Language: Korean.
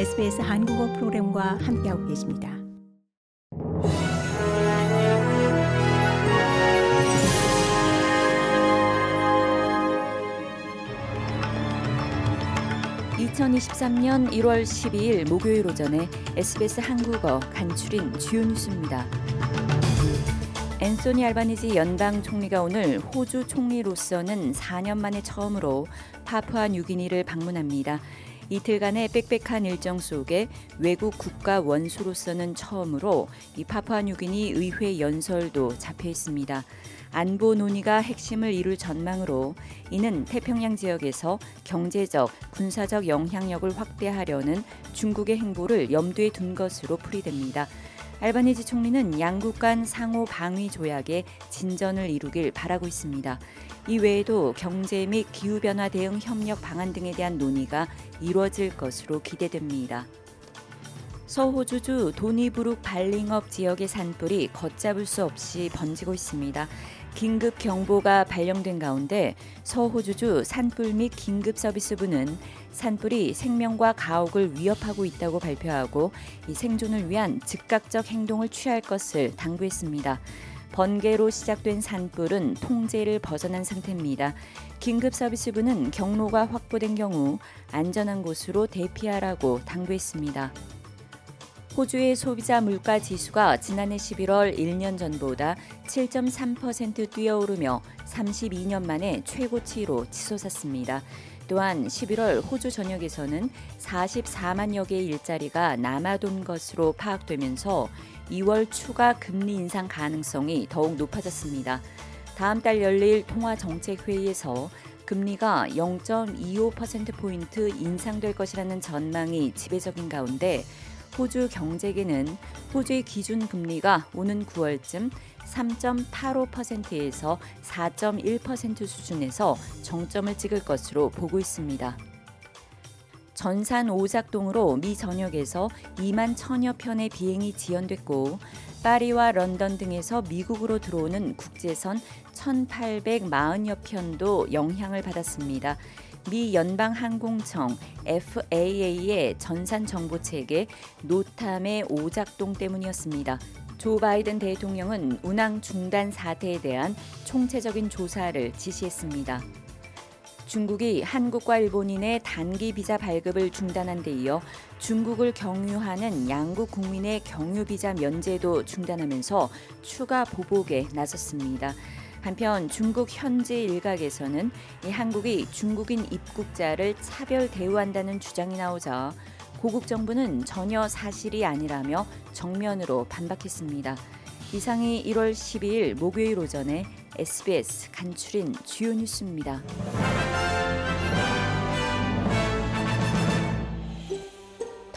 SBS 한국어 프로그램과 함께하고 계십니다. (2023년 1월 12일) 목요일 오전에 SBS 한국어 간추린 주요 뉴스입니다. 앤소니 알바니지 연방 총리가 오늘 호주 총리로서는 4년 만에 처음으로 파푸아 뉴기니를 방문합니다. 이틀간의 빽빽한 일정 속에 외국 국가 원수로서는 처음으로 이 파푸아 뉴기니 의회 연설도 잡혀 있습니다. 안보 논의가 핵심을 이룰 전망으로 이는 태평양 지역에서 경제적, 군사적 영향력을 확대하려는 중국의 행보를 염두에 둔 것으로 풀이됩니다. 알바니지 총리는 양국 간 상호 방위 조약에 진전을 이루길 바라고 있습니다. 이 외에도 경제 및 기후변화 대응 협력 방안 등에 대한 논의가 이루어질 것으로 기대됩니다. 서호주주 도니브룩 발링업 지역의 산불이 걷잡을 수 없이 번지고 있습니다. 긴급 경보가 발령된 가운데 서호주주 산불 및 긴급 서비스부는 산불이 생명과 가옥을 위협하고 있다고 발표하고 이 생존을 위한 즉각적 행동을 취할 것을 당부했습니다. 번개로 시작된 산불은 통제를 벗어난 상태입니다. 긴급 서비스부는 경로가 확보된 경우 안전한 곳으로 대피하라고 당부했습니다. 호주의 소비자 물가 지수가 지난해 11월 1년 전보다 7.3% 뛰어오르며 32년 만에 최고치로 치솟았습니다. 또한 11월 호주 전역에서는 44만여 개의 일자리가 남아돈 것으로 파악되면서 2월 추가 금리 인상 가능성이 더욱 높아졌습니다. 다음 달 열릴 통화정책회의에서 금리가 0.25%포인트 인상될 것이라는 전망이 지배적인 가운데 호주 경제계는 호주의 기준 금리가 오는 9월쯤 3.85%에서 4.1% 수준에서 정점을 찍을 것으로 보고 있습니다. 전산 오작동으로 미 전역에서 2만 천여 편의 비행이 지연됐고 파리와 런던 등에서 미국으로 들어오는 국제선 1,840여 편도 영향을 받았습니다. 미 연방항공청 FAA의 전산 정보 체계 노탐의 오작동 때문이었습니다. 조 바이든 대통령은 운항 중단 사태에 대한 총체적인 조사를 지시했습니다. 중국이 한국과 일본인의 단기 비자 발급을 중단한 데 이어 중국을 경유하는 양국 국민의 경유 비자 면제도 중단하면서 추가 보복에 나섰습니다. 한편 중국 현지 일각에서는 이 한국이 중국인 입국자를 차별 대우한다는 주장이 나오자 고국 정부는 전혀 사실이 아니라며 정면으로 반박했습니다. 이상이 1월 12일 목요일 오전에 SBS 간추린 주요 뉴스입니다.